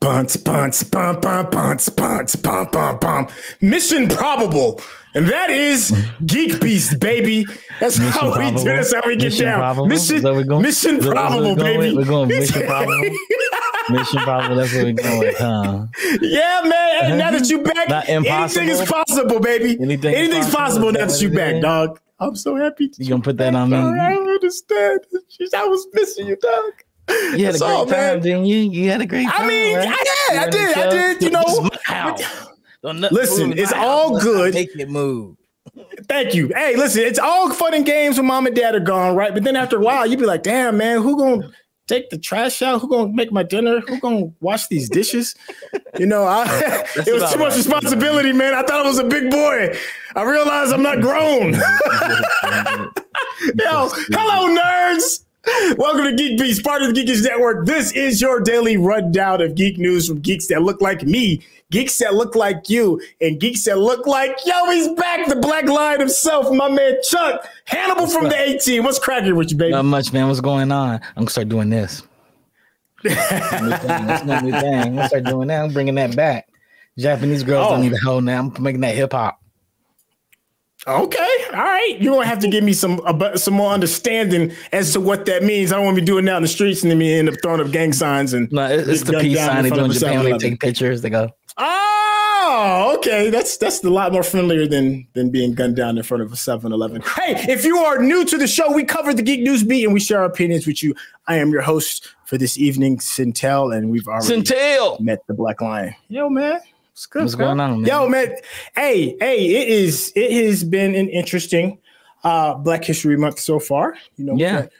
Bunts, bunts, bum, bum, bunts, bunts, bum, bum, bum. Mission probable. And that is Geek Beast, baby. That's Mission how probable. we do. That's how we get Mission down. probable? Mission, Is that what we're going- mission what we're probable, going baby. We're going mission probable. Mission probable. That's what we're going with, huh? Yeah, man. Hey, now that you back, Not anything is possible, baby. Anything is Anything's possible? possible now that you back, dog. I'm so happy. You gonna put that on me? I understand. I was missing you, dog. You had a That's great all, time, man. didn't you? You had a great time. I mean, right? I did, I did, I did, you know. This is my house. Don't nothing Listen, it's all good. Make it move. Thank you. Hey, listen, it's all fun and games when mom and dad are gone, right? But then after a while, you'd be like, damn, man, who gonna take the trash out? Who gonna make my dinner? Who gonna wash these dishes? You know, I it was too much right. responsibility, man. I thought I was a big boy. I realized I'm not grown. Yo, hello, nerds. Welcome to Geek Beast, part of the Geekish Network. This is your daily rundown of geek news from geeks that look like me, geeks that look like you, and geeks that look like yo. He's back, the Black Lion himself, my man Chuck Hannibal from the 18. What's cracking with you, baby? Not much, man. What's going on? I'm gonna start doing this. New thing. That's new thing. I'm gonna start doing that. I'm bringing that back. Japanese girls Oh. don't need a hoe now. I'm making that hip hop. Okay, all right. You're gonna have to give me some bu- some more understanding as to what that means. I don't want to be doing that in the streets and then me end up throwing up gang signs and No, it- it's the peace sign they do in Japan when they take pictures. They go, Oh, okay. That's that's a lot more friendlier than than being gunned down in front of a 7-Eleven. Hey, if you are new to the show, we cover the Geek News Beat and we share our opinions with you. I am your host for this evening, Sintel, and we've already Centel. met the Black Lion. Yo, man. What's good? What's bro? going on, man? Yo, man. Hey, hey, it is it has been an interesting uh Black History Month so far. You know, Yeah. got-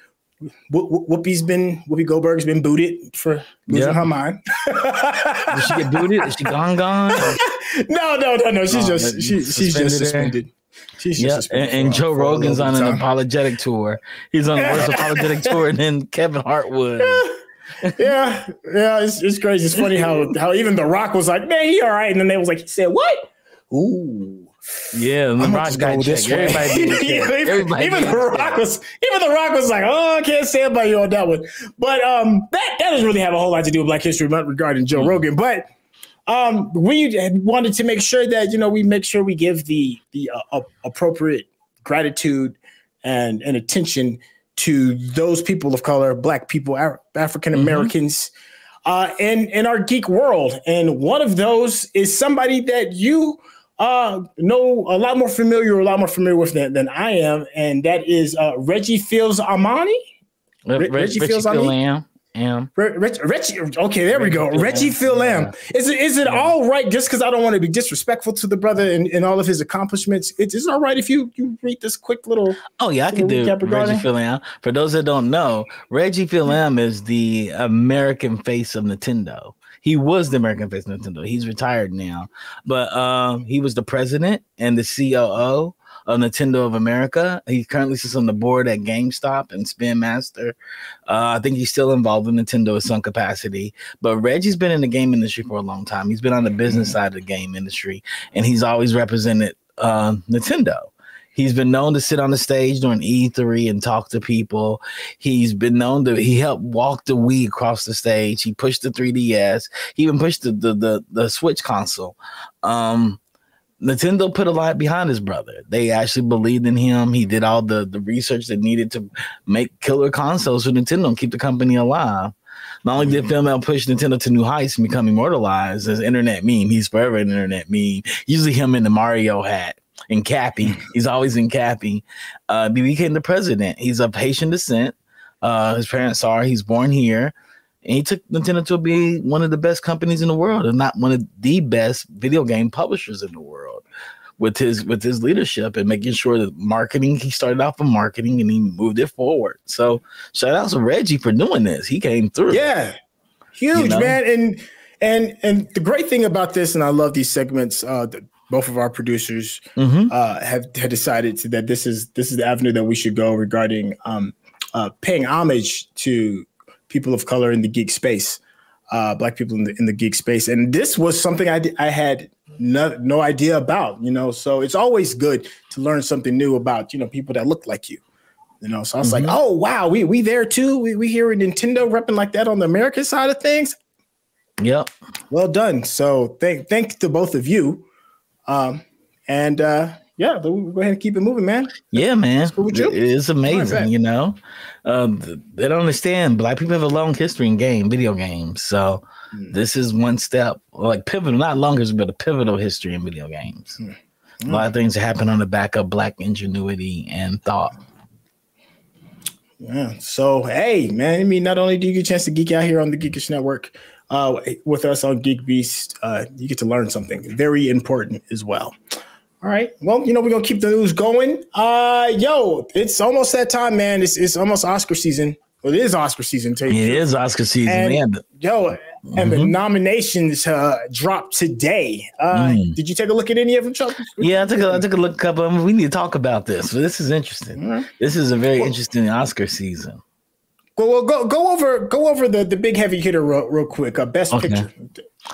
Wh- Wh- Whoopi's been Whoopi Goldberg's been booted for losing Yeah. her mind. Did she get booted? Is she gone? Gone? No, no, no, no. She's Oh, just but she, she's just suspended her? suspended. She's just Yeah, suspended. and, and Joe Rogan's on an apologetic tour. He's on a worse apologetic tour than Kevin Hart would. Yeah, yeah, it's, it's crazy. It's funny how how even The Rock was like, "Man, he all right," and then they was like, "He said what?" Ooh, Yeah, the Rock got checked. Everybody Everybody even The check. Rock was even The Rock was like, "Oh, I can't stand by you on that one." But um, that that doesn't really have a whole lot to do with Black History Month regarding Joe Mm-hmm. Rogan, but. Um, we wanted to make sure that you know we make sure we give the the uh, appropriate gratitude and and attention to those people of color, Black people, Af- African Americans, uh, in in our geek world. And one of those is somebody that you uh, know a lot more familiar, a lot more familiar with than, than I am, and that is uh, Reggie Fields Armani. Re- Reggie Reggie feels feels on me? Lamb. Am. Reg- Reggie, okay, there we go. Reggie Phil Reggie Phil yeah. Is it is it all right? Just because I don't want to be disrespectful to the brother and, and all of his accomplishments, it's, it's all right if you you read this quick little. Oh yeah, I can do Reggie Fils-Aime. For those that don't know, Reggie Fils-Aime is the American face of Nintendo. He was the American face of Nintendo. He's retired now, but um, he was the president and the COO of Nintendo of America. He currently sits on the board at GameStop and Spin Master. Uh, I think he's still involved in Nintendo in some capacity. But Reggie's been in the game industry for a long time. He's been on the business side of the game industry, and he's always represented uh, Nintendo. He's been known to sit on the stage during E3 and talk to people. He's been known to he helped walk the Wii across the stage. He pushed the 3DS. He even pushed the the the, the Switch console. Um, Nintendo put a lot behind his brother. They actually believed in him. He did all the the research that needed to make killer consoles for Nintendo and keep the company alive. Not only did Phil Mel push Nintendo to new heights and become immortalized as internet meme, he's forever an internet meme. Usually him in the Mario hat and Cappy. He's always in Cappy. Uh, he became the president. He's of Haitian descent. Uh, his parents are. He's born here. And he took Nintendo to be one of the best companies in the world, and not one of the best video game publishers in the world. With his with his leadership and making sure that marketing, he started off in marketing and he moved it forward. So shout out to Reggie for doing this. He came through. Yeah, huge You know? man. And and and the great thing about this, and I love these segments. Uh, that both of our producers Mhm. uh, have, have decided to, that this is this is the avenue that we should go regarding um, uh, paying homage to people of color in the geek space, uh, black people in the in the geek space, and this was something I I had no, no idea about. You know, so it's always good to learn something new about you know people that look like you. You know, so I was like, oh wow, we we there too. We we here in Nintendo repping like that on the American side of things. Yep. Well done. So thank thank to both of you. Um, and uh, yeah, we'll go ahead and keep it moving, man. Yeah, man. It's amazing, right, you know. Um, they don't understand. Black people have a long history in game, video games. So mm. this is one step, like pivotal, not longer, but a pivotal history in video games. Mm. A lot of things happen on the back of black ingenuity and thought. Yeah. So hey, man. I mean, not only do you get a chance to geek out here on the Geekish Network uh, with us on Geek Beast, uh, you get to learn something very important as well. All right. Well, you know, we're gonna keep the news going. Uh yo, it's almost that time, man. It's it's almost Oscar season. Well, it is Oscar season. It is Oscar season, and, man. Yo, mm-hmm. and the mm-hmm. nominations uh dropped today. Uh mm. did you take a look at any of them, Chuck? Yeah, I took a I took a look Couple. I mean, we need to talk about this. This is interesting. This is a very well, interesting Oscar season. Well, go go over go over the the big heavy hitter real, real quick. Uh, best okay. picture.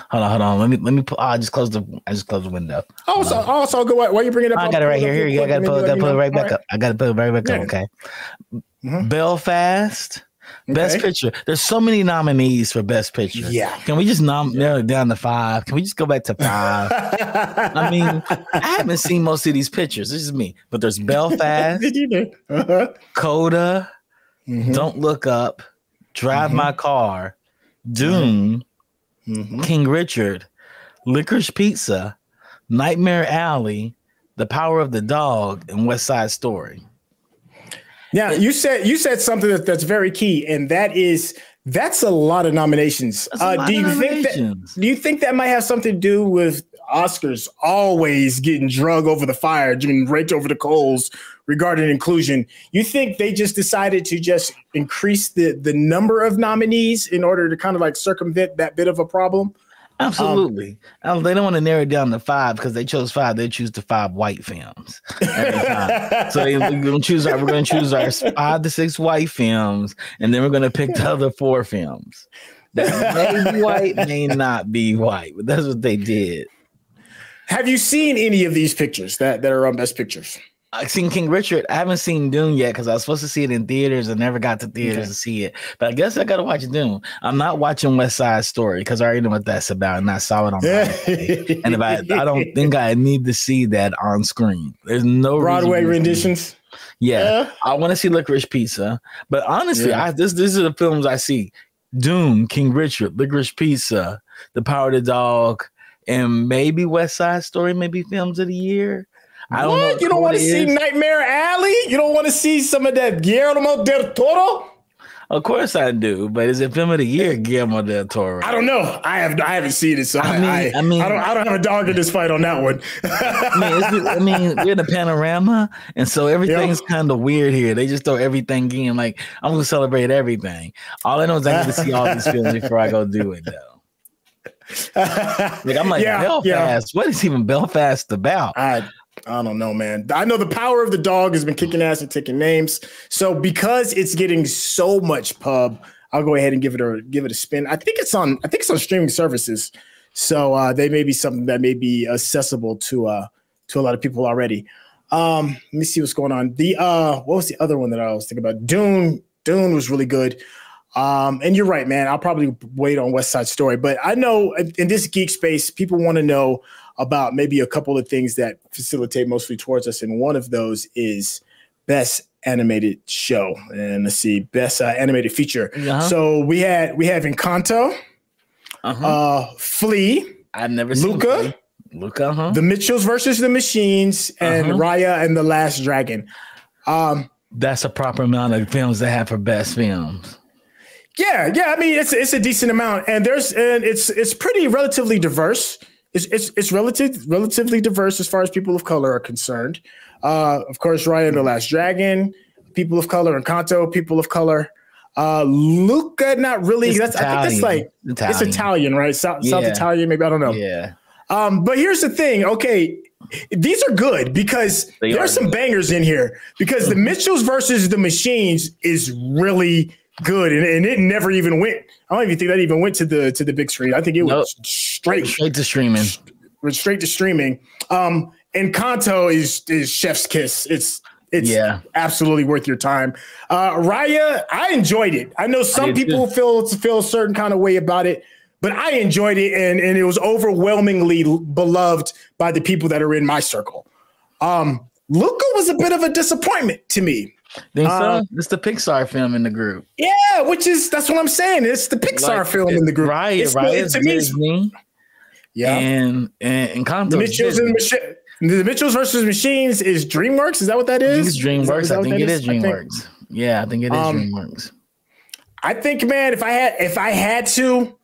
Hold on, hold on. Let me let me. Oh, I just closed the. I just closed the window. Also, um, also, go. Why you bringing it up? I got it right here. Here, you got to put, gotta put it right back up. I got to put it right back up. Okay. Mm-hmm. Belfast. Best okay. picture. There's so many nominees for best picture. Yeah. Can we just nom- narrow it down to five? Can we just go back to five? I mean, I haven't seen most of these pictures. This is me. But there's Belfast, uh-huh. Coda, mm-hmm. Don't Look Up, Drive mm-hmm. My Car, Dune, mm-hmm. King Richard, Licorice Pizza, Nightmare Alley, The Power of the Dog, and West Side Story. Now you said you said something that, that's very key, and that is that's a lot of nominations. Uh, lot do you think that do you think that might have something to do with Oscars always getting drug over the fire, getting raked over the coals regarding inclusion? You think they just decided to just increase the the number of nominees in order to kind of like circumvent that bit of a problem? Absolutely. Um, um, they don't want to narrow it down to five because they chose five. They choose the five white films. so they, we're going to choose our we're going to choose our five to six white films, and then we're going to pick the other four films that may be white, may not be white, but that's what they did. Have you seen any of these pictures that that are on Best Pictures? I've seen King Richard. I haven't seen Dune yet because I was supposed to see it in theaters and never got to theaters okay. to see it. But I guess I got to watch Dune. I'm not watching West Side Story because I already know what that's about and I saw it on Broadway. and if I, I don't think I need to see that on screen. There's no Broadway renditions. Yeah, yeah. I want to see Licorice Pizza, but honestly, yeah. I this these are the films I see: Dune, King Richard, Licorice Pizza, The Power of the Dog, and maybe West Side Story, maybe films of the year. I don't what? you don't want to see Nightmare Alley? You don't want to see some of that Guillermo del Toro? Of course I do, but is it film of the year, Guillermo del Toro? I don't know. I have I haven't seen it, so I, mean, I, I, mean, I don't I don't have a dog in this fight on that one. I mean, I mean, we're in a panorama, and so everything's yep. kind of weird here. They just throw everything in. Like I'm gonna celebrate everything. All I know is I need to see all these films before I go do it, though. like I'm like yeah, Belfast. Yeah. What is even Belfast about? I I don't know, man. I know the power of the dog has been kicking ass and taking names. So because it's getting so much pub, I'll go ahead and give it a give it a spin. I think it's on I think it's on streaming services. So uh, they may be something that may be accessible to uh to a lot of people already. Um, let me see what's going on. The uh what was the other one that I was thinking about? Dune. Dune was really good. Um, and you're right, man. I'll probably wait on West Side Story, but I know in this geek space, people want to know about maybe a couple of things that facilitate mostly towards us. And one of those is best animated show. And let's see, best uh, animated feature. Uh-huh. So we had we have Encanto, uh-huh. uh, Flee. I've never Luca, seen Luca, huh? The Mitchells versus the Machines, and uh-huh. Raya and the Last Dragon. Um, That's a proper amount of films they have for best films. Yeah, yeah. I mean, it's it's a decent amount, and there's and it's it's pretty relatively diverse it's it's it's relative relatively diverse as far as people of color are concerned. Uh, of course, Raya and the Last Dragon, people of color, and Encanto, people of color. Uh, Luca, not really. It's that's Italian. I think that's like Italian. it's Italian, right? South, yeah. South Italian, maybe I don't know. Yeah. Um, but here's the thing. Okay, these are good because they there's some good. bangers in here. Because the Mitchells versus the Machines is really good, and, and, it never even went. I don't even think that even went to the to the big screen. I think it nope. was straight straight to streaming. Straight to streaming. Um, Encanto is is Chef's Kiss. It's it's yeah. absolutely worth your time. Uh, Raya, I enjoyed it. I know some I people too. feel feel a certain kind of way about it, but I enjoyed it and, and it was overwhelmingly beloved by the people that are in my circle. Um, Luca was a bit of a disappointment to me. Think uh, so? It's the Pixar film in the group. Yeah, which is that's what I'm saying. It's the Pixar like, film in the group. Right, it's, right. It's, to me. Yeah, and and, and Encanto the Mitchells and Mich- the Mitchells versus Machines is DreamWorks. Is that what that is? It's DreamWorks. Is that, is that I think it is, is DreamWorks. Think, yeah, I think it is um, DreamWorks. I think, man, if I had if I had to,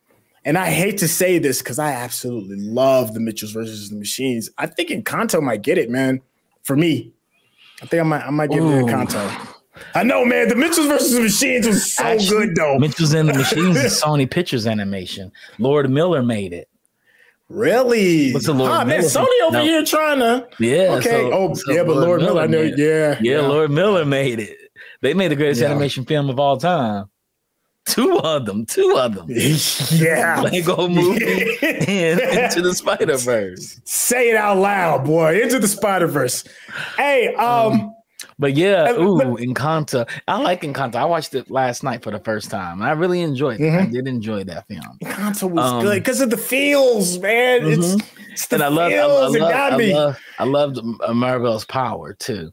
and I hate to say this because I absolutely love the Mitchells versus the Machines. I think Encanto might get it, man. For me, I think I might I might give Ooh. it Encanto. I know, man. The Mitchells versus the Machines was so Actually, good, though. Mitchells and the Machines is Sony Pictures animation. Lord Miller made it. Really? What's the Lord ah, man, Sony over no. here trying to. Yeah. Okay. So, oh, so yeah, but Lord, Lord Miller, I know. Yeah, yeah. Yeah, Lord Miller made it. They made the greatest yeah. animation film of all time. Two of them. Two of them. yeah. Lego movie and Into the Spider Verse. Say it out loud, boy. Into the Spider Verse. Hey, um, um but yeah, ooh, Encanto. I like Encanto. I watched it last night for the first time. And I really enjoyed it. Mm-hmm. I did enjoy that film. Encanto was um, good because of the feels, man. Mm-hmm. It's, it's the and I love, feels. I, I, love, I, love, I loved Mirabel's power too.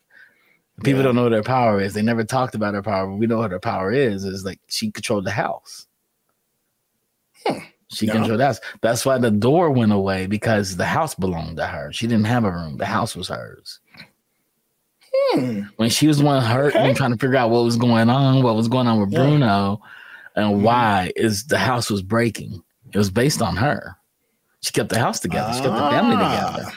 People yeah. don't know what her power is. They never talked about her power, but we know what her power is. Is like she controlled the house. Hmm. She no. controlled the house. That's why the door went away because the house belonged to her. She didn't have a room. The house was hers. Hmm. When she was the one hurt okay. and trying to figure out what was going on, what was going on with yeah. Bruno, and mm-hmm. why is the house was breaking. It was based on her. She kept the house together. She kept the family ah. together.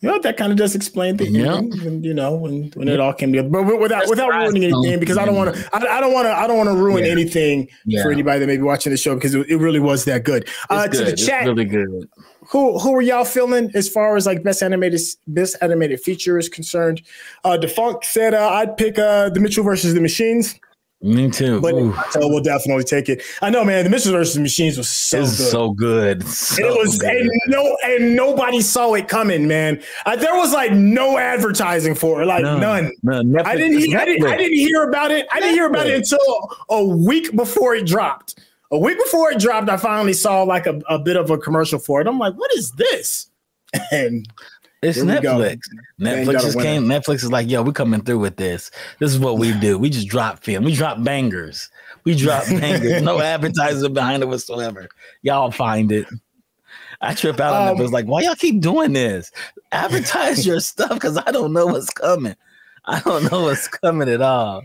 You know, that kind of just explained the yeah. you know, when, when it all came together. But without That's without ruining anything, because I don't want to I, I, don't want to I don't want to ruin yeah. anything yeah. for anybody that may be watching the show because it, it really was that good. Uh, good. to the chat, it's really good. Who who are y'all feeling as far as like best animated best animated feature is concerned? Uh Defunct said uh, I'd pick uh the Mitchell versus the Machines. Me too. But we'll definitely take it. I know, man. The Mitchell versus Machines was so good. So good. So it was, good. and no, and nobody saw it coming, man. Uh, there was like no advertising for it, like no, none. No, I didn't. Hear, I didn't. I didn't hear about it. I didn't hear about it until a week before it dropped. A week before it dropped, I finally saw like a, a bit of a commercial for it. I'm like, what is this? And it's Netflix. Netflix just came. Netflix is like, yo, we're coming through with this. This is what we do. We just drop film. We drop bangers. We drop bangers. no advertising behind it whatsoever. Y'all find it. I trip out on um, it. It's like, why y'all keep doing this? Advertise your stuff because I don't know what's coming. I don't know what's coming at all.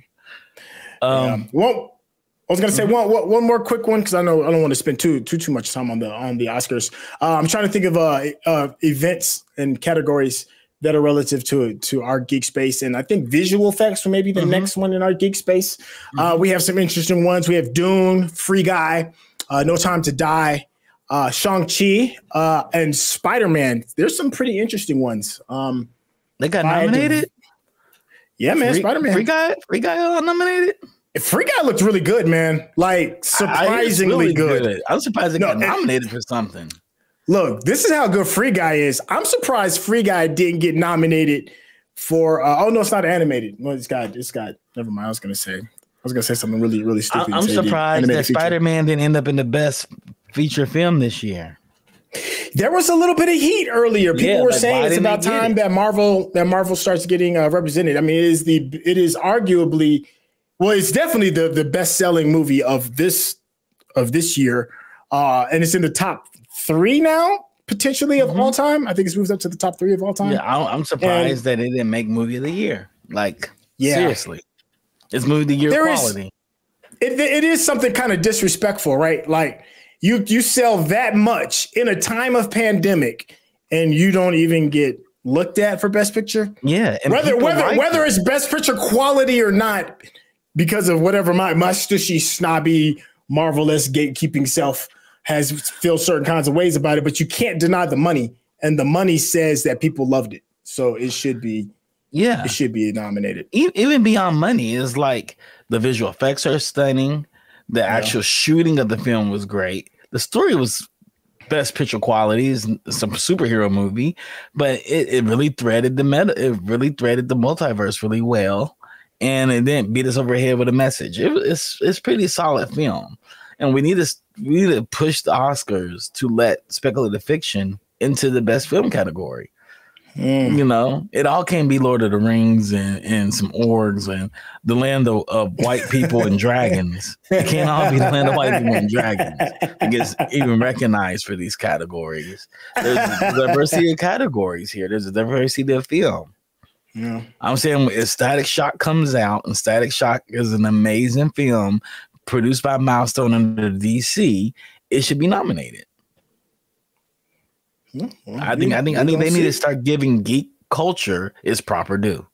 Um, yeah. well, I was gonna say mm-hmm. one, one more quick one because I know I don't want to spend too too too much time on the on the Oscars. Uh, I'm trying to think of uh, uh, events and categories that are relative to to our geek space, and I think visual effects were maybe the mm-hmm. next one in our geek space. Uh, mm-hmm. we have some interesting ones. We have Dune, Free Guy, uh, No Time to Die, uh, Shang Chi, and Spider Man. There's some pretty interesting ones. Um, they got nominated. Yeah, man, Spider Man. Free Guy, Free Guy nominated. Free Guy looked really good, man. Like surprisingly really good. good. I'm surprised he no, got nominated for something. Look, this is how good Free Guy is. I'm surprised Free Guy didn't get nominated for. Uh, oh no, it's not animated. Well, it's got. It's got. Never mind. I was gonna say. I was gonna say something really, really stupid. I'm surprised that Spider Man didn't end up in the best feature film this year. There was a little bit of heat earlier. People yeah, were like, saying it's about time it? that Marvel that Marvel starts getting uh, represented. I mean, it is the it is arguably well, it's definitely the the best selling movie of this of this year, uh, and it's in the top three now potentially of mm-hmm. all time. I think it's moved up to the top three of all time. Yeah, I'm surprised and, that it didn't make movie of the year. Like, yeah. seriously, it's movie of the year there quality. Is, it, it is something kind of disrespectful, right? Like you you sell that much in a time of pandemic, and you don't even get looked at for best picture. Yeah, whether whether whether it. it's best picture quality or not because of whatever my my stushy, snobby, marvelous gatekeeping self has feel certain kinds of ways about it, but you can't deny the money, and the money says that people loved it, so it should be. Yeah, it should be nominated. Even beyond money, is like the visual effects are stunning. The yeah. actual shooting of the film was great. The story was best picture quality is some superhero movie, but it, it really threaded the meta. It really threaded the multiverse really well and it didn't beat us over the head with a message. It, it's it's pretty solid film, and we need to we need to push the Oscars to let speculative fiction into the best film category. Mm. You know, it all can't be Lord of the Rings and, and some orcs and the land of, of white people and dragons. It can't all be the land of white people and dragons. It gets even recognized for these categories. There's a diversity of categories here. There's a diversity of film. Yeah. I'm saying if Static Shock comes out, and Static Shock is an amazing film produced by Milestone under DC, it should be nominated. Well, I think I think I think they need to start giving geek culture its proper due.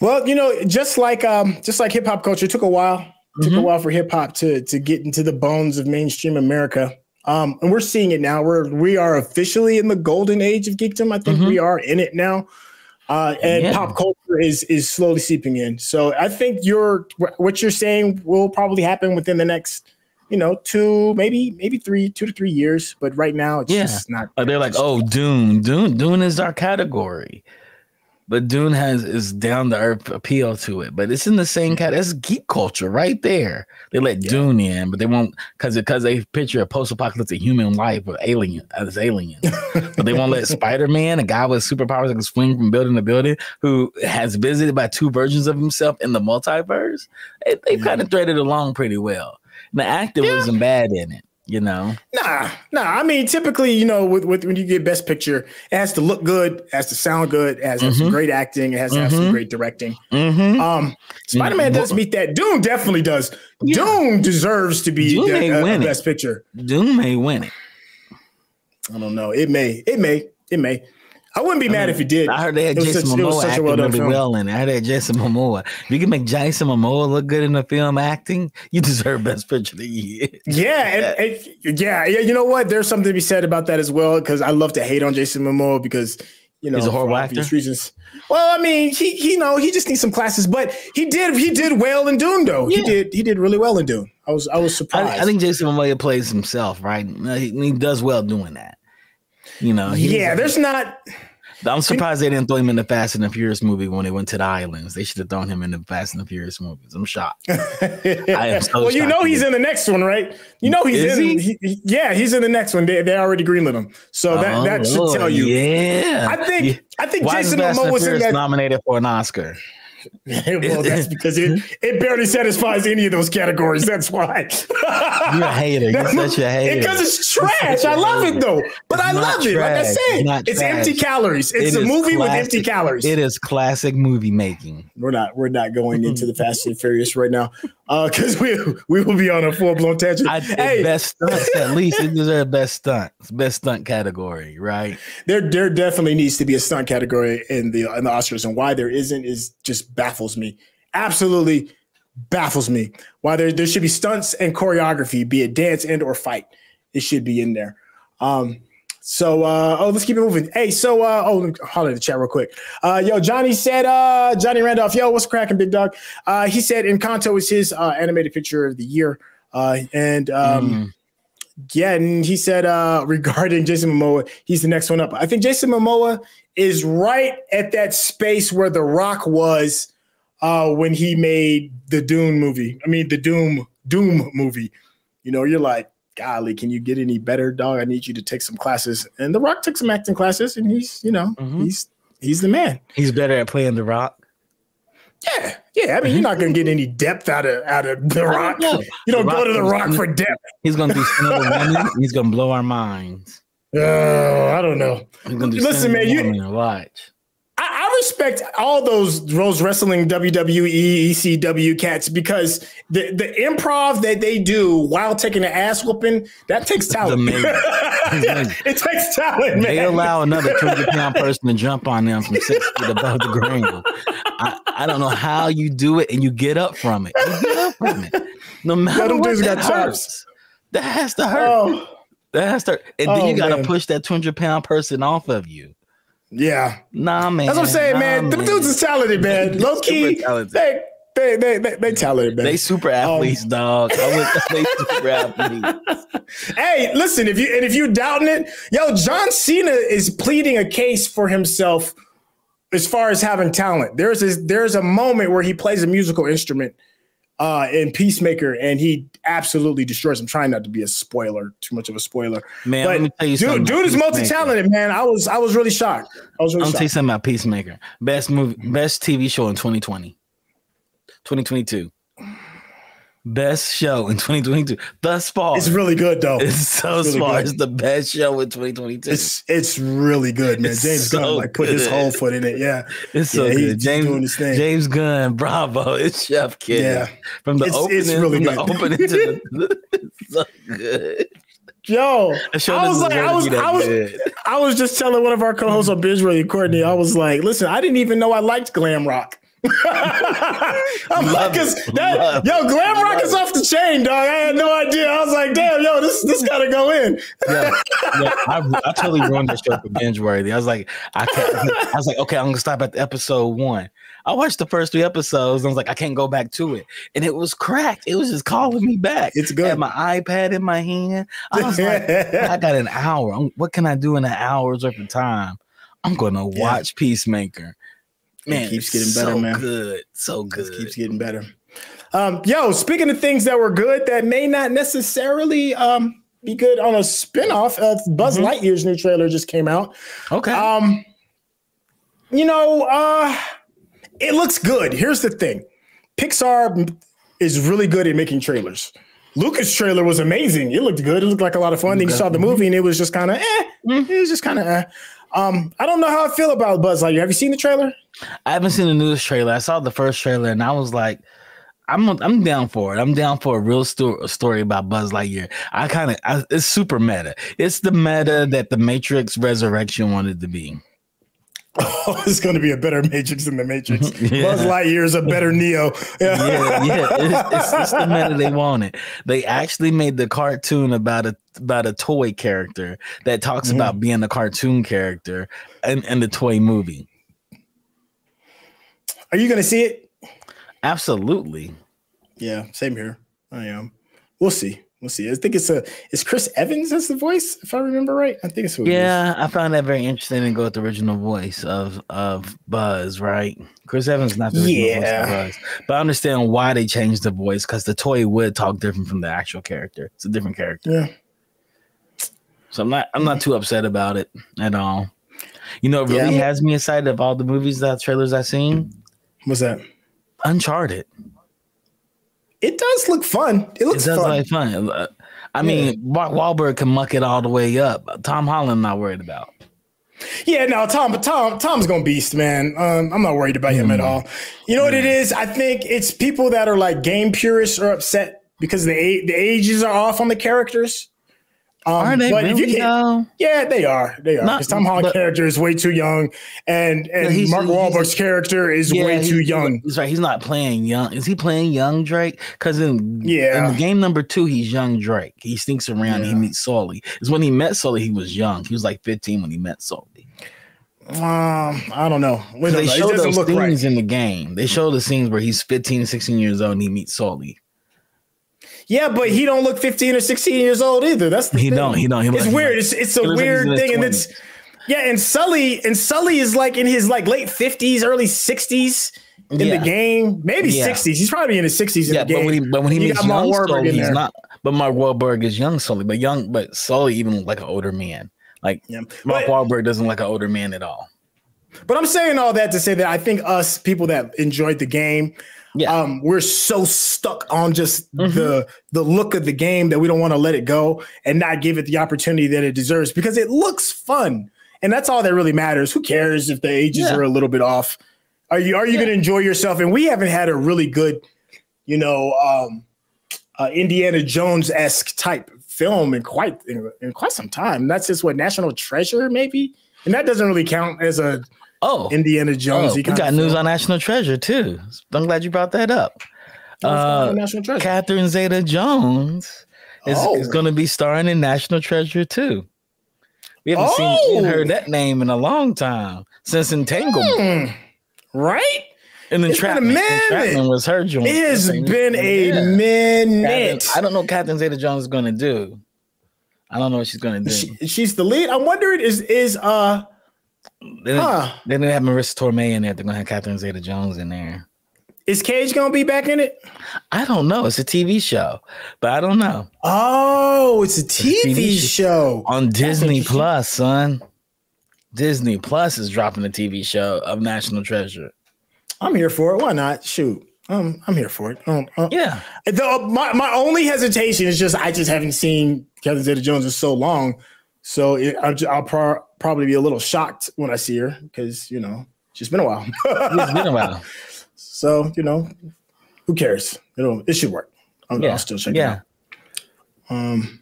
Well, you know, just like um, just like hip hop culture, took a while. Mm-hmm. Took a mm-hmm. while for hip hop to to get into the bones of mainstream America. Um, and we're seeing it now. We're we are officially in the golden age of geekdom. I think mm-hmm. we are in it now. Uh, and yeah. pop culture is is slowly seeping in. So I think you're what you're saying will probably happen within the next you know, two, maybe, maybe three, two to three years. But right now, it's yeah. just not. They're like, oh, Dune, Dune, Dune is our category. But Dune has is down to earth appeal to it. But it's in the same mm-hmm. cat. It's geek culture right there. They let yeah. Dune in, but they won't because because they picture a post apocalyptic human life with alien as alien. but they won't let Spider Man, a guy with superpowers that can swing from building to building, who has visited by two versions of himself in the multiverse. They, they've mm-hmm. kind of threaded along pretty well. And The actor yeah. wasn't bad in it, you know. Nah, nah. I mean, typically, you know, with, with when you get Best Picture, it has to look good, it has to sound good, it has to mm-hmm. have some mm-hmm. great acting, it has to mm-hmm. have some mm-hmm. great directing. Mm-hmm. Um, Spider Man does meet that. Dune definitely does. Yeah. Dune deserves to be Dune the, uh, Best Picture. Dune may win it. I don't know. It may. It may. It may. I wouldn't be I mad mean, if he did. I heard they had Jason such, Momoa acting well really film. well in it. I heard they Jason Momoa. If you can make Jason Momoa look good in the film acting, you deserve Best Picture of the Year. Yeah, and, and, yeah, yeah. You know what? There's something to be said about that as well. Because I love to hate on Jason Momoa because you know he's a horrible actor. Reasons. Well, I mean, he he you know he just needs some classes, but he did he did well in Dune though. Yeah. He did he did really well in Dune. I was I was surprised. I, I think Jason Momoa plays himself right. He, he does well doing that. You know. Yeah, there's not I'm surprised they didn't throw him in the Fast and the Furious movie when they went to the islands. They should have thrown him in the Fast and the Furious movies. I'm shocked. I am so well, you know he's in the next one, right? You know he's Is in. He? He, yeah, he's in the next one. They, they already greenlit him, so that, oh, that should tell you. Yeah, I think I think Why Jason Momoa was in that nominated for an Oscar. well, that's because it, it barely satisfies any of those categories. That's why. You're a hater. You're such a hater. Because it's trash. I love it though. But it's I love trash. it. Like I said, it's, it's empty calories. It's it a movie classic. with empty calories. It is classic movie making. We're not we're not going into the Fast and Furious right now. Uh, because we we will be on a full blown tangent. I, hey. best stunts at least. It deserves best stunt, best stunt category, right? There there definitely needs to be a stunt category in the in the Oscars, and why there isn't is just baffles me. Absolutely baffles me. Why there there should be stunts and choreography, be it dance and or fight. It should be in there. Um, so uh, oh, let's keep it moving. Hey, so uh, oh, let me holler the chat real quick. Uh, yo, Johnny said, uh, Johnny Randolph, yo, what's cracking, big dog? Uh, he said Encanto is his uh, animated picture of the year. Uh, and um, mm. yeah, and he said uh, regarding Jason Momoa, he's the next one up. I think Jason Momoa is right at that space where The Rock was uh, when he made the Dune movie. I mean, the Doom Doom movie. You know, you're like, golly, can you get any better, dog? I need you to take some classes. And The Rock took some acting classes, and he's, you know, mm-hmm. he's he's the man. He's better at playing The Rock. Yeah, yeah. I mean, you're not gonna get any depth out of out of The Rock. You don't go to The Rock for depth. He's gonna do He's gonna blow our minds. Oh, I don't know. Listen, man, you watch. I, I, respect all those those wrestling WWE ECW cats because the the improv that they do while taking an ass whooping that takes talent. it takes talent. Man. They allow another two hundred pound person to jump on them from six feet above the ground. I, I, don't know how you do it and you get up from it. You get up from it. No matter yeah, what, that hurts. That has to hurt. Oh. That has to, hurt. and then oh, you got to push that two hundred pound person off of you. Yeah. Nah, man. That's what I'm saying, nah, man. The dudes is talented, man. Low key, they, they, they, they, they talented, man. They super athletes, um, dog. they super athletes. Hey, listen, if you and if you doubting it, yo, John Cena is pleading a case for himself as far as having talent. There's a, there's a moment where he plays a musical instrument uh, in Peacemaker, and he absolutely destroys. I'm trying not to be a spoiler, too much of a spoiler. Man, let me tell you dude, something. dude is multi-talented, man. I was I was really shocked. I was I'm really gonna tell you something about Peacemaker. Best movie, best TV show in 2020, 2022. Best show in 2022 thus far. It's really good though. It's so It's really far. good. It's the best show in 2022. It's, It's really good, man. It's James Gunn like put his whole foot in it. Yeah, it's so yeah, he's- good. James doing his thing. James Gunn, bravo. It's Chef Kid. Yeah. From the It's- opening, it's really good. opening to the it's so good. Yo, I was like, I was, I was, good. I was just telling one of our co-hosts on Binge Ready, Courtney. I was like, listen, I didn't even know I liked glam rock. I'm like, it. that, Love yo, glam rock is off the chain, dog. I had no idea. I was like, damn, yo, this this gotta go in. yeah, yeah, I, I totally ruined the show for binge worthy. I was like, I can't. I was like, okay, I'm gonna stop at the episode one. I watched the first three episodes. And I was like, I can't go back to it, and it was cracked. It was just calling me back. It's I good. had my iPad in my hand. I was like, I got an hour. I'm- What can I do in an hour's worth of time? I'm gonna Yeah. watch Peacemaker. It Man, keeps getting better, so man. Good, so It good. keeps getting better. Um, yo, speaking of things that were good that may not necessarily um, be good on a spinoff, uh, Buzz Mhm. Lightyear's new trailer just came out. okay. Um, you know, uh, it looks good. Here's the thing: Pixar is really good at making trailers. Luca's trailer was amazing. It looked good. It looked like a lot of fun. Then you saw the movie, and it was just kind of eh. It was just kind of eh. Um, I don't know how I feel about Buzz Lightyear. Have you seen the trailer? I haven't seen the newest trailer. I saw the first trailer and I was like, I'm I'm down for it. I'm down for a real a story about Buzz Lightyear. I kind of it's super meta. It's the meta that the Matrix Resurrection wanted to be. Oh, it's going to be a better Matrix than the Matrix. Yeah. Buzz Lightyear is a better Neo. Yeah, yeah, it's, it's, it's the meta they wanted. They actually made the cartoon about a about a toy character that talks Mhm. about being a cartoon character and in the toy movie. Are you going to see it? Absolutely. Yeah, same here. I am. We'll see. We'll see. I think it's a. Is Chris Evans as the voice? If I remember right, I think it's who. it is. Yeah, I found that very interesting to go with the original voice of of Buzz, right? Chris Evans is not the original Yeah. voice of Buzz, but I understand why they changed the voice because the toy would talk different from the actual character. It's a different character, Yeah. so I'm not I'm not too upset about it at all. You know, it really Yeah. has me excited of all the movies that trailers I've seen. What's that? Uncharted. It does look fun. It It looks does fun. like fun. Uh, I mean, Mark Wahlberg can muck it all the way up. Tom Holland, I'm not worried about. Yeah, no, Tom, but Tom, Tom's gonna beast, man. Um, I'm not worried about him at Mm. all. You know what it is? I think it's people that are like game purists are upset because the the ages are off on the characters. Um, Are they but if really you can, though? yeah, they are. They are. Because Tom Holland's character is way too young, and and he's- Mark he's- Wahlberg's character is way too young. He's right. He's not playing young. Is he playing young Drake? Because in Yeah. in game number two, he's young Drake. He stinks around. He meets Sully. Is when he met Sully, he was young. He was like 15 when he met Sully. Um, I don't know. Don't They. Show those scenes right. in the game. They show the scenes where he's 15, 16 years old and he meets Sully. Yeah, but he don't look 15 or 16 years old either. That's the He thing. don't. He don't. He It's weird. It's it's a looks like weird thing, and it's yeah. And Sully and Sully is like in his like late 50s, early 60s in Yeah. the game, maybe Yeah. 60s. He's probably in his 60s in Yeah, the game. but when he but when he You meets got Mark young Wahlberg Sully, in he's there. not. But Mark Wahlberg is young Sully, but young, but Sully even like an older man. Like Yeah. Mark But- Wahlberg doesn't like an older man at all. But I'm saying all that to say that I think us people that enjoyed the game, Yeah. um, we're so stuck on just Mhm. the the look of the game that we don't want to let it go and not give it the opportunity that it deserves because it looks fun. And that's all that really matters. Who cares if the ages Yeah. are a little bit off? Are you are you Yeah. going to enjoy yourself? And we haven't had a really good, you know, um, uh, Indiana Jones esque type film in quite in, in quite some time. That's just what National Treasure maybe, and that doesn't really count as a Oh, Indiana Jones. Oh, we got news on National Treasure too. I'm glad you brought that up. Uh, National Treasure. Catherine Zeta Jones is, Oh. is going to be starring in National Treasure too. We haven't seen Oh. heard that name in a long time since Entanglement. Hmm. right? And then Entrapment. Entrapment was her joint. It has been a Yeah. minute. Catherine- I don't know what Catherine Zeta Jones is going to do. I don't know what she's going to do. She- she's the lead. I'm wondering is is uh they, didn't, huh. they didn't have Marisa Tomei in there. They're going to have Catherine Zeta Jones in there. Is Cage gonna be back in it? I don't know. It's a TV show, but I don't know. Oh, it's a TV, It's a TV show. On Disney. Plus, son. Disney Plus is dropping a TV show of National Treasure. I'm here for it. Why not? Shoot. Um, I'm here for it. Um, uh, Yeah. the, my, my only hesitation is just I just haven't seen Catherine Zeta Jones in so long. So it, I'll, I'll pro- probably be a little shocked when I see her because, you know, she's been a while. It's been a while. so, you know, who cares? You know, it should work. I'll, Yeah. I'll still check yeah. it out. Um,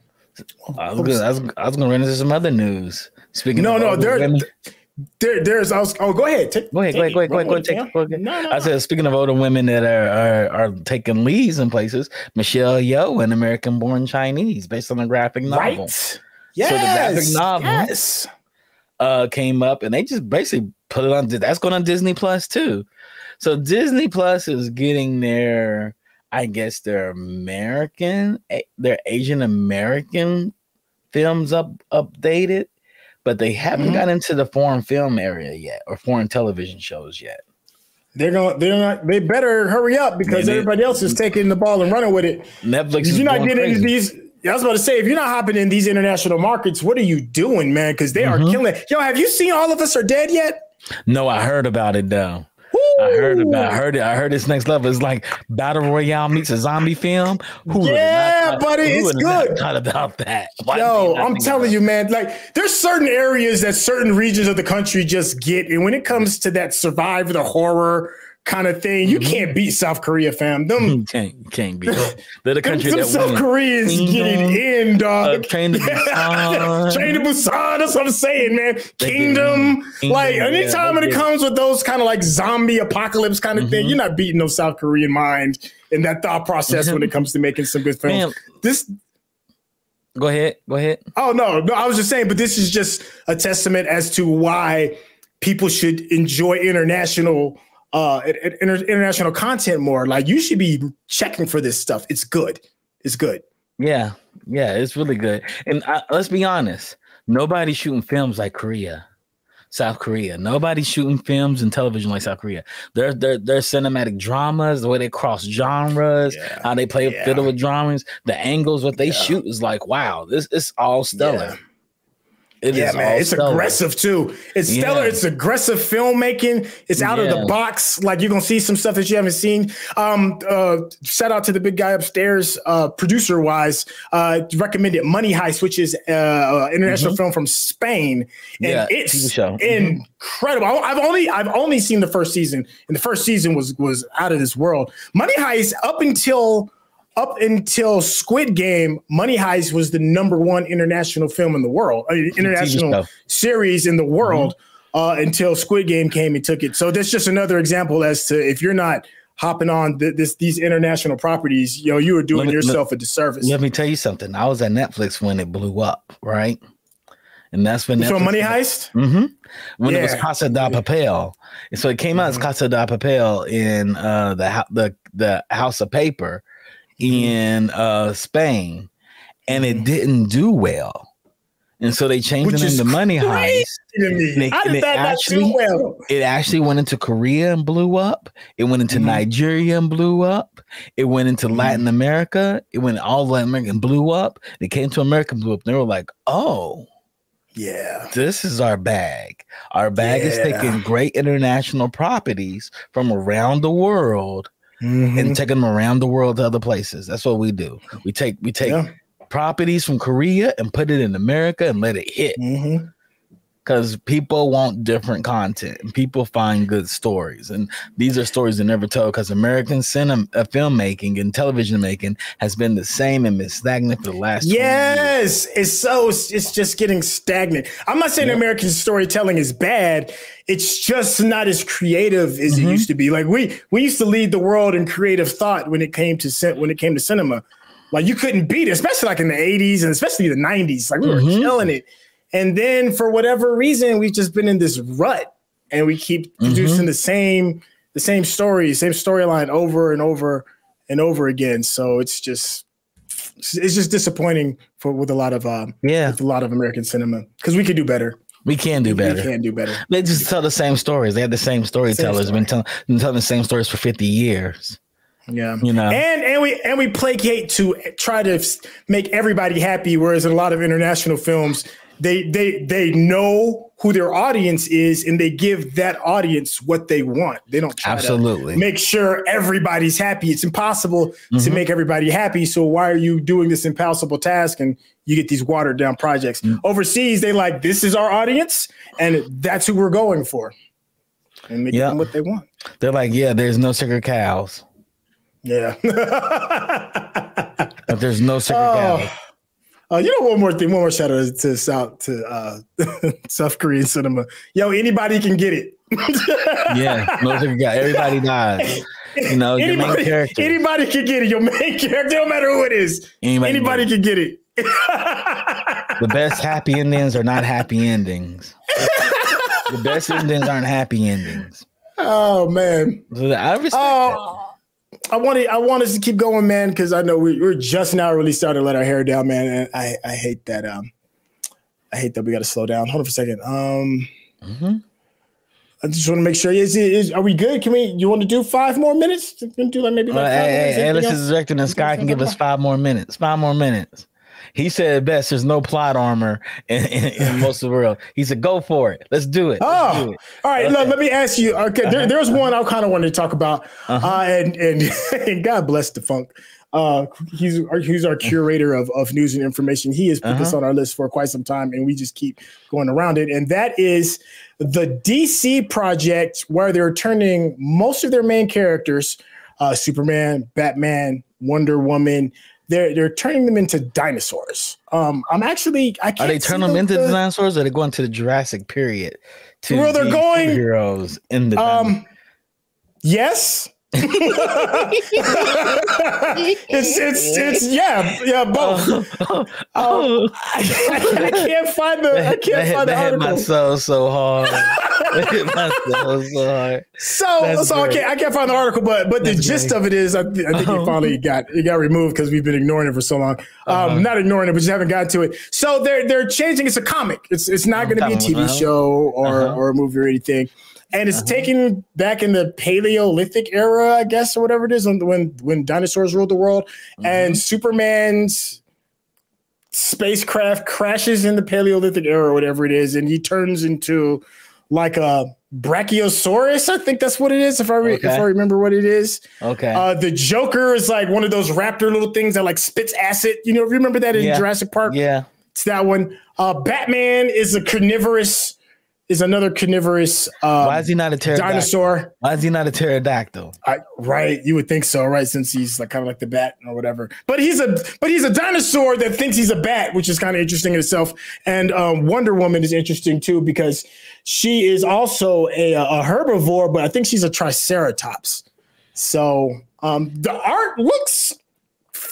I was, gonna, I, was, I was gonna run into some other news. Speaking no, of no, there, women- there, there's, I was, oh, go ahead. Take- Go ahead, go ahead, go ahead, go ahead, go ahead. Take, go ahead. No, no, I said, speaking of older women that are, are are taking leads in places, Michelle Yeoh, an American-born Chinese, based on a graphic novel, right. the graphic Yes. novel- Yes. Uh, came up, and they just basically put it on. That's going on Disney Plus too. So Disney Plus is getting their, I guess, their American, their Asian American films up updated, but they haven't Mhm. got into the foreign film area yet or foreign television shows yet. They're going. To, they're not. They better hurry up because they- everybody else is taking the ball and running with it. Netflix is you're not getting crazy. these, I was about to say, if you're not hopping in these international markets, what are you doing, man? Because they are Mhm. killing. Yo, have you seen All of Us Are Dead yet? No, I heard about it though. I heard about. I heard it. I heard this next level. It's like battle royale meets a zombie film. Who Yeah, not buddy, it's not good. Thought about that. Why Yo, I'm telling you, man. Like, there's certain areas that certain regions of the country just get, and when it comes to that survive the horror kind of thing, you Mhm. can't beat South Korea, fam. Them, You can't, you can't be. They're the country them that South won. Koreans Kingdom, getting in, Uh, dog. Train to Busan. Train to Busan. That's what I'm saying, man. Kingdom. get- like Kingdom, yeah, anytime it comes with those kind of like zombie apocalypse kind of thing, Mhm. you're not beating no South Korean mind in that thought process when it comes to making some good films. Man, This go ahead. Go ahead. oh no, no, I was just saying, but this is just a testament as to why people should enjoy international uh in- inter- international content more. Like you should be checking for this stuff. It's good. It's good. Yeah, yeah, it's really good. And uh, let's be honest, nobody's shooting films like Korea, South Korea. Nobody's shooting films and television like South Korea. Their their their cinematic dramas, the way they cross genres, Yeah. how they play Yeah. fiddle with dramas, the angles, what they Yeah. shoot is like, wow, this is all stellar. Yeah. It yeah, man, it's stellar. aggressive too. It's stellar. Yeah. It's aggressive filmmaking. It's out of the box. Like you're gonna see some stuff that you haven't seen. Um, uh, shout out to the big guy upstairs, uh, producer wise. Uh, recommended Money Heist, which is uh, international film from Spain, and Mm-hmm. Yeah, it's. Mhm. incredible. I- I've only I've only seen the first season, and the first season was was out of this world. Money Heist up until up until Squid Game, Money Heist was the number one international film in the world, uh, international series in the world uh, until Squid Game came and took it. So that's just another example as to if you're not hopping on th- this these international properties, you know, you are doing me- yourself a disservice. Let me tell you something. I was at Netflix when it blew up, right? And that's when from Money Heist? hmm When it was Casa de Papel, and so it came out as Mhm. Casa de Papel in uh, the the the House of Paper Mm-hmm. In uh, Spain, and it didn't do well, and so they changed Which it into Money Heist. to me. And it- How did that actually- well? It actually went into Korea and blew up. It went into Mhm. Nigeria and blew up. It went into Mhm. Latin America. It went all Latin America and blew up. It came to America and blew up. And they were like, "Oh." Yeah. this is our bag. Our bag is taking great international properties from around the world Mhm. and taking them around the world to other places. That's what we do. We take we take Yeah. properties from Korea and put it in America and let it hit Mhm. Because people want different content and people find good stories. And these are stories they never tell because American cinema uh, filmmaking and television making has been the same and been stagnant for the last 20 years. Yes, it's so it's just getting stagnant. I'm not saying Yeah. American storytelling is bad. It's just not as creative as Mhm. it used to be. Like we we used to lead the world in creative thought when it came to when it came to cinema. Like you couldn't beat it, especially like in the 80s and especially the 90s. Like we were Mhm. killing it. And then for whatever reason, we've just been in this rut and we keep Mm-hmm. producing the same the same story, same storyline over and over and over again. So it's just it's just disappointing for with a lot of um Yeah. with a lot of American cinema because we could do better. We can do better. We can do better. They just tell the same stories. They had the same storytellers. story. Been telling, been telling the same stories for fifty years. Yeah, You know. and and we and we placate to try to make everybody happy. Whereas in a lot of international films, they they they know who their audience is, and they give that audience what they want. They don't try Absolutely. to make sure everybody's happy. It's impossible to Mhm. make everybody happy. So why are you doing this impossible task? And you get these watered down projects Mm. overseas. They like this is our audience, and that's who we're going for, and make Yeah. them what they want. They're like, yeah, there's no sacred cows. Yeah. But there's no sacred Oh. cows. Uh, you know, one more thing, one more shout out to South to uh, South Korean cinema. Yo, anybody can get it. Yeah, no sacred cows. Everybody dies. You know, your main anybody, character. anybody can get it. Your main character, no matter who it is, Anybody anybody, can can get it. The best happy endings are not happy endings. the best endings aren't happy endings. oh man. So I respect that. I wanted I want us to keep going, man, because I know we, we're just now really starting to let our hair down, man. And I I hate that. Um, I hate that we got to slow down. Hold on for a second. Um. Mhm. I just want to make sure. Is, is are we good? Can we? You want to do five more minutes? You can do like maybe. Well, Like five hey, more hey, minutes? hey, Anything this else? is directing the sky can give us five more minutes. Five more minutes. He said best. There's no plot armor in, in, in most of the world. He said, "Go for it. Let's do it. Let's Oh, do it." all right. Okay. Look, let me ask you. Okay, there, there's one I kind of wanted to talk about, Uh-huh. uh, and and and God bless the funk. Uh, he's our, he's our curator of, of news and information. He has put this Uh-huh. on our list for quite some time, and we just keep going around it. And that is the DC project where they're turning most of their main characters, uh, Superman, Batman, Wonder Woman. They're they're turning them into dinosaurs. Um, I'm actually I Are can't they see turning them into the- dinosaurs, or are they going to the Jurassic period? To Well, they're going- heroes in the? Um, yes. it's it's it's yeah yeah both. oh, oh. I, I can't find the I can't hit, find the that hit my article. soul so hard. that hit my soul so hard. So That's so I can't I can't find the article, but but the gist great. of it is I, I think Oh. it finally got it got removed because we've been ignoring it for so long. Um, Uh-huh. not ignoring it, but just haven't gotten to it. So they're they're changing. It's a comic. It's it's not going to be a TV Uh-huh. show or Uh-huh. or a movie or anything. And it's taken back in the Paleolithic era, I guess, or whatever it is, when when, dinosaurs ruled the world. Mm-hmm. And Superman's spacecraft crashes in the Paleolithic era, or whatever it is, and he turns into like a Brachiosaurus. I think that's what it is, if I re- if I remember what it is. Okay. Uh, the Joker is like one of those raptor little things that like spits acid. You know, remember that in Yeah. Jurassic Park? yeah. It's that one. Uh, Batman is a carnivorous, is another carnivorous um, Why is he not a pterodactyl? dinosaur. Why is he not a pterodactyl? I, right, you would think so, right? Since he's like kind of like the bat or whatever. But he's a but he's a dinosaur that thinks he's a bat, which is kind of interesting in itself. And um, Wonder Woman is interesting too because she is also a, a herbivore, but I think she's a triceratops. So um, the art looks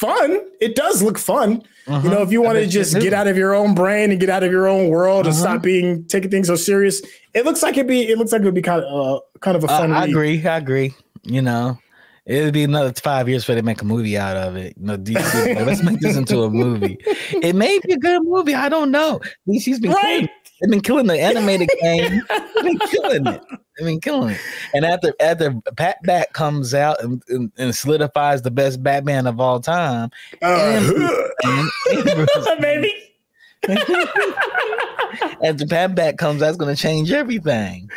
fun. It does look fun. You know, if you want to just get out of your own brain and get out of your own world and Uh-huh. stop being taking things so serious, it looks like it'd be. It looks like it would be kind of uh, kind of a Uh, fun. I agree. I agree. You know, it'd be another five years for they make a movie out of it. You know, DC, like, let's make this into a movie. It may be a good movie. I don't know. DC's been. Right. They've been killing the animated game. They've been killing it. They've been killing it. And after after Pat Bat comes out and, and, and solidifies the best Batman of all time, Uh, and, and Maybe. after Pat Bat comes, that's going to change everything.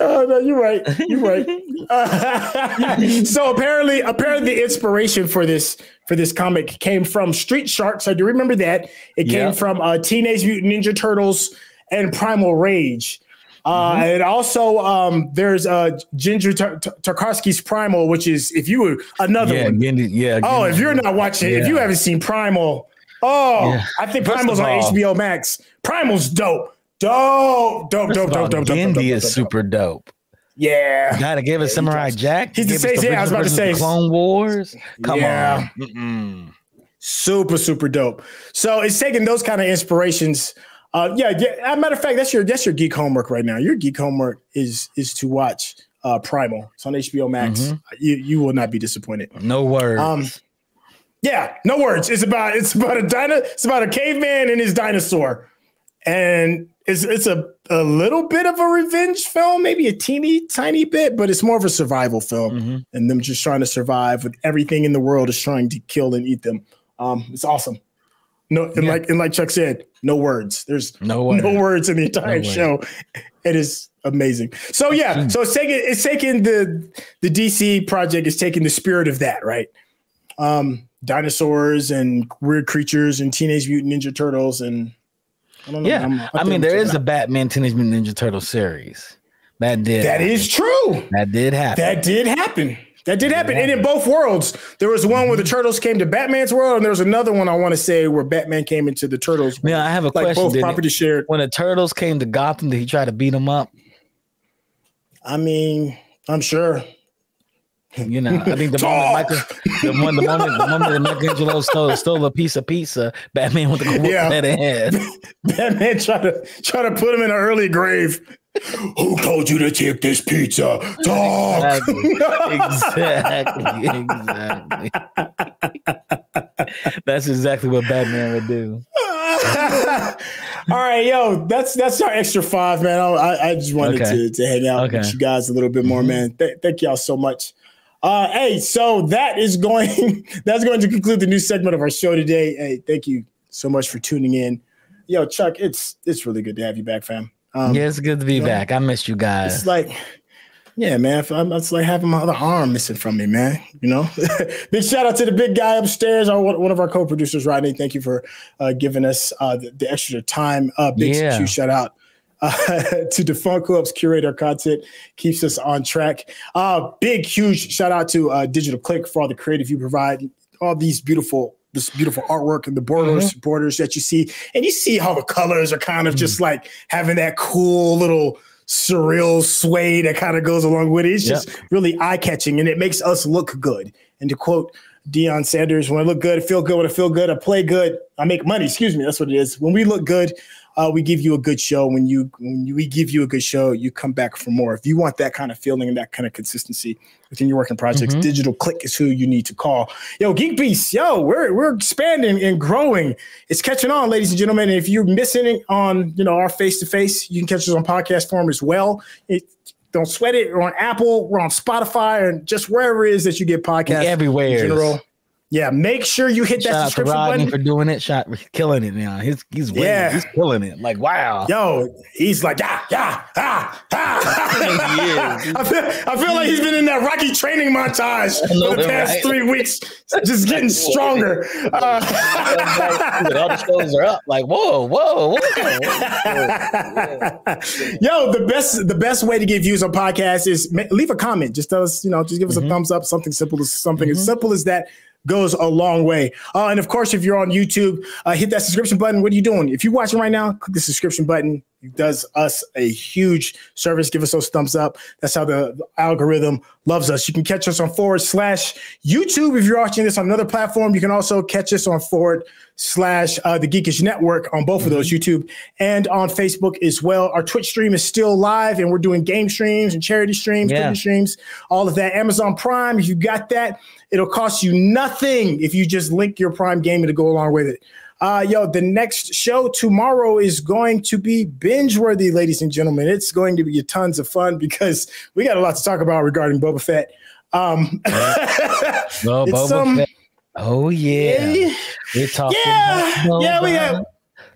Oh no, you're right. You're right. Uh, so apparently, apparently, the inspiration for this for this comic came from Street Sharks. I do remember that. It Yeah. came from uh, Teenage Mutant Ninja Turtles and Primal Rage. Uh, Mm-hmm. And also, um, there's uh, Ginger Tar- Tar- Tartakovsky's Primal, which is if you were another Yeah, one. Genndy, yeah. Oh, if you're not watching, if you haven't seen Primal, oh, Yeah. I think First Primal's of on all- HBO Max. Primal's dope, dope, dope, First dope, of dope, all, dope, dope, Genndy dope, is dope, dope. super dope. Yeah, God, gave us he Samurai does. Jack. He's He the gave us same- yeah, I was about to say- the Clone Wars. Come Yeah. on. Mm-mm. super, super dope. So it's taking those kind of inspirations. Uh, yeah, yeah. As a matter of fact, that's your that's your geek homework right now. Your geek homework is is to watch uh, Primal. It's on HBO Max. Mhm. You you will not be disappointed. No words. Um, yeah, no words. It's about it's about a dino. It's about a caveman and his dinosaur, and it's it's a a little bit of a revenge film, maybe a teeny tiny bit, but it's more of a survival film, mm-hmm. and them just trying to survive with everything in the world is trying to kill and eat them. Um, it's awesome. No, and yeah. like and like Chuck said, no words. There's no words, no words in the entire no show. It is amazing. So yeah, so it's taking it's taking the the DC project is taking the spirit of that, right? Um, dinosaurs and weird creatures and Teenage Mutant Ninja Turtles and I don't know. Yeah, I'm, I, mean there is a Batman Teenage Mutant Ninja Turtle series. That did. That happen. is true. That did happen. That did happen. That did happen. And in both worlds, there was one where the mm-hmm. turtles came to Batman's world, and there was another one I want to say where Batman came into the turtles. Yeah, I have a like question. Both property shared. When the turtles came to Gotham, did he try to beat them up? I mean, I'm sure. You know, I think the moment Michael, the one, the moment, the moment that Michelangelo stole, stole a piece of pizza, Batman to go yeah. that head. Batman tried to try to put him in an early grave. Who told you to take this pizza? Talk. Exactly. Exactly. exactly. That's exactly what Batman would do. All right, yo, that's that's our extra five, man. I, I just wanted okay. to, to hang out okay. with you guys a little bit more, mm-hmm. man. Th- thank y'all so much. Uh, hey, so that is going that's going to conclude the new segment of our show today. Hey, thank you so much for tuning in. Yo, Chuck, it's it's really good to have you back, fam. Um, yeah, it's good to be back. I missed you guys. It's like, yeah, man. I'm, it's like having my other arm missing from me, man. You know, big shout out to the big guy upstairs, our one of our co-producers, Rodney. Thank you for uh, giving us uh, the, the, extra time. Uh, big yeah. huge shout out. Uh, to Defunct Club's curate our content keeps us on track. Uh, big, huge shout out to uh, Digital Click for all the creative you provide, all these beautiful this beautiful artwork and the borders mm-hmm. borders that you see, and you see how the colors are kind of mm-hmm. just like having that cool little surreal sway that kind of goes along with it. It's yep. just really eye catching, and it makes us look good. And to quote Deion Sanders, "When I look good, I feel good. When I feel good, I play good. I make money." Excuse me, that's what it is. When we look good, uh, we give you a good show. When you when we give you a good show, you come back for more. If you want that kind of feeling and that kind of consistency within your working projects, mm-hmm. Digital Click is who you need to call. Yo, GeekBeast, yo, we're we're expanding and growing. It's catching on, ladies and gentlemen. And if you're missing it on you know our face to face, you can catch us on podcast form as well. It, don't sweat it. We're on Apple, we're on Spotify, and just wherever it is that you get podcasts. Everywhere. In general. Yeah, make sure you hit Shout that subscription button for doing it. Shot killing it now. He's he's winning. yeah, he's killing it. Like wow, yo, he's like yeah, yeah, ah, ah. I feel I feel like he's been in that Rocky training montage for the past right? three weeks, just getting stronger. Uh, all the shows are up. Like whoa, whoa, whoa. Yo, the best the best way to get views on podcasts is leave a comment. Just tell us, you know, just give us mm-hmm. a thumbs up. Something simple as something mm-hmm. as simple as that goes a long way. Uh, and of course, if you're on YouTube, uh, hit that subscription button. What are you doing? If you're watching right now, click the subscription button. It does us a huge service. Give us those thumbs up. That's how the, algorithm loves us. You can catch us on forward slash YouTube. If you're watching this on another platform, you can also catch us on forward slash uh, the Geekish Network on both of those, mm-hmm. YouTube and on Facebook as well. Our Twitch stream is still live and we're doing game streams and charity streams, yeah. streams, all of that. Amazon Prime, if you got that, It'll cost you nothing if you just link your Prime gaming to go along with it. Uh, yo, the next show tomorrow is going to be binge worthy, ladies and gentlemen. It's going to be tons of fun because we got a lot to talk about regarding Boba Fett. Um, well, Boba um, Fett. Oh yeah, yeah. we're talking. Yeah, yeah, we got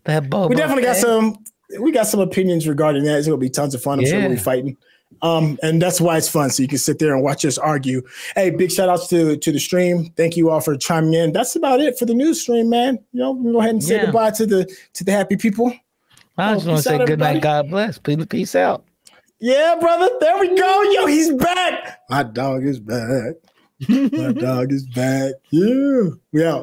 that Boba. We definitely Fett. got some. We got some opinions regarding that. It's gonna be tons of fun. I'm yeah. sure we'll be fighting. Um, and that's why it's fun. So you can sit there and watch us argue. Hey, big shout outs to to the stream. Thank you all for chiming in. That's about it for the news stream, man. You know, we go ahead and say yeah. goodbye to the to the happy people. I just want to say good night, God bless. Peace, peace out. Yeah, brother. There we go. Yo, he's back. My dog is back. My dog is back. Yeah. We out.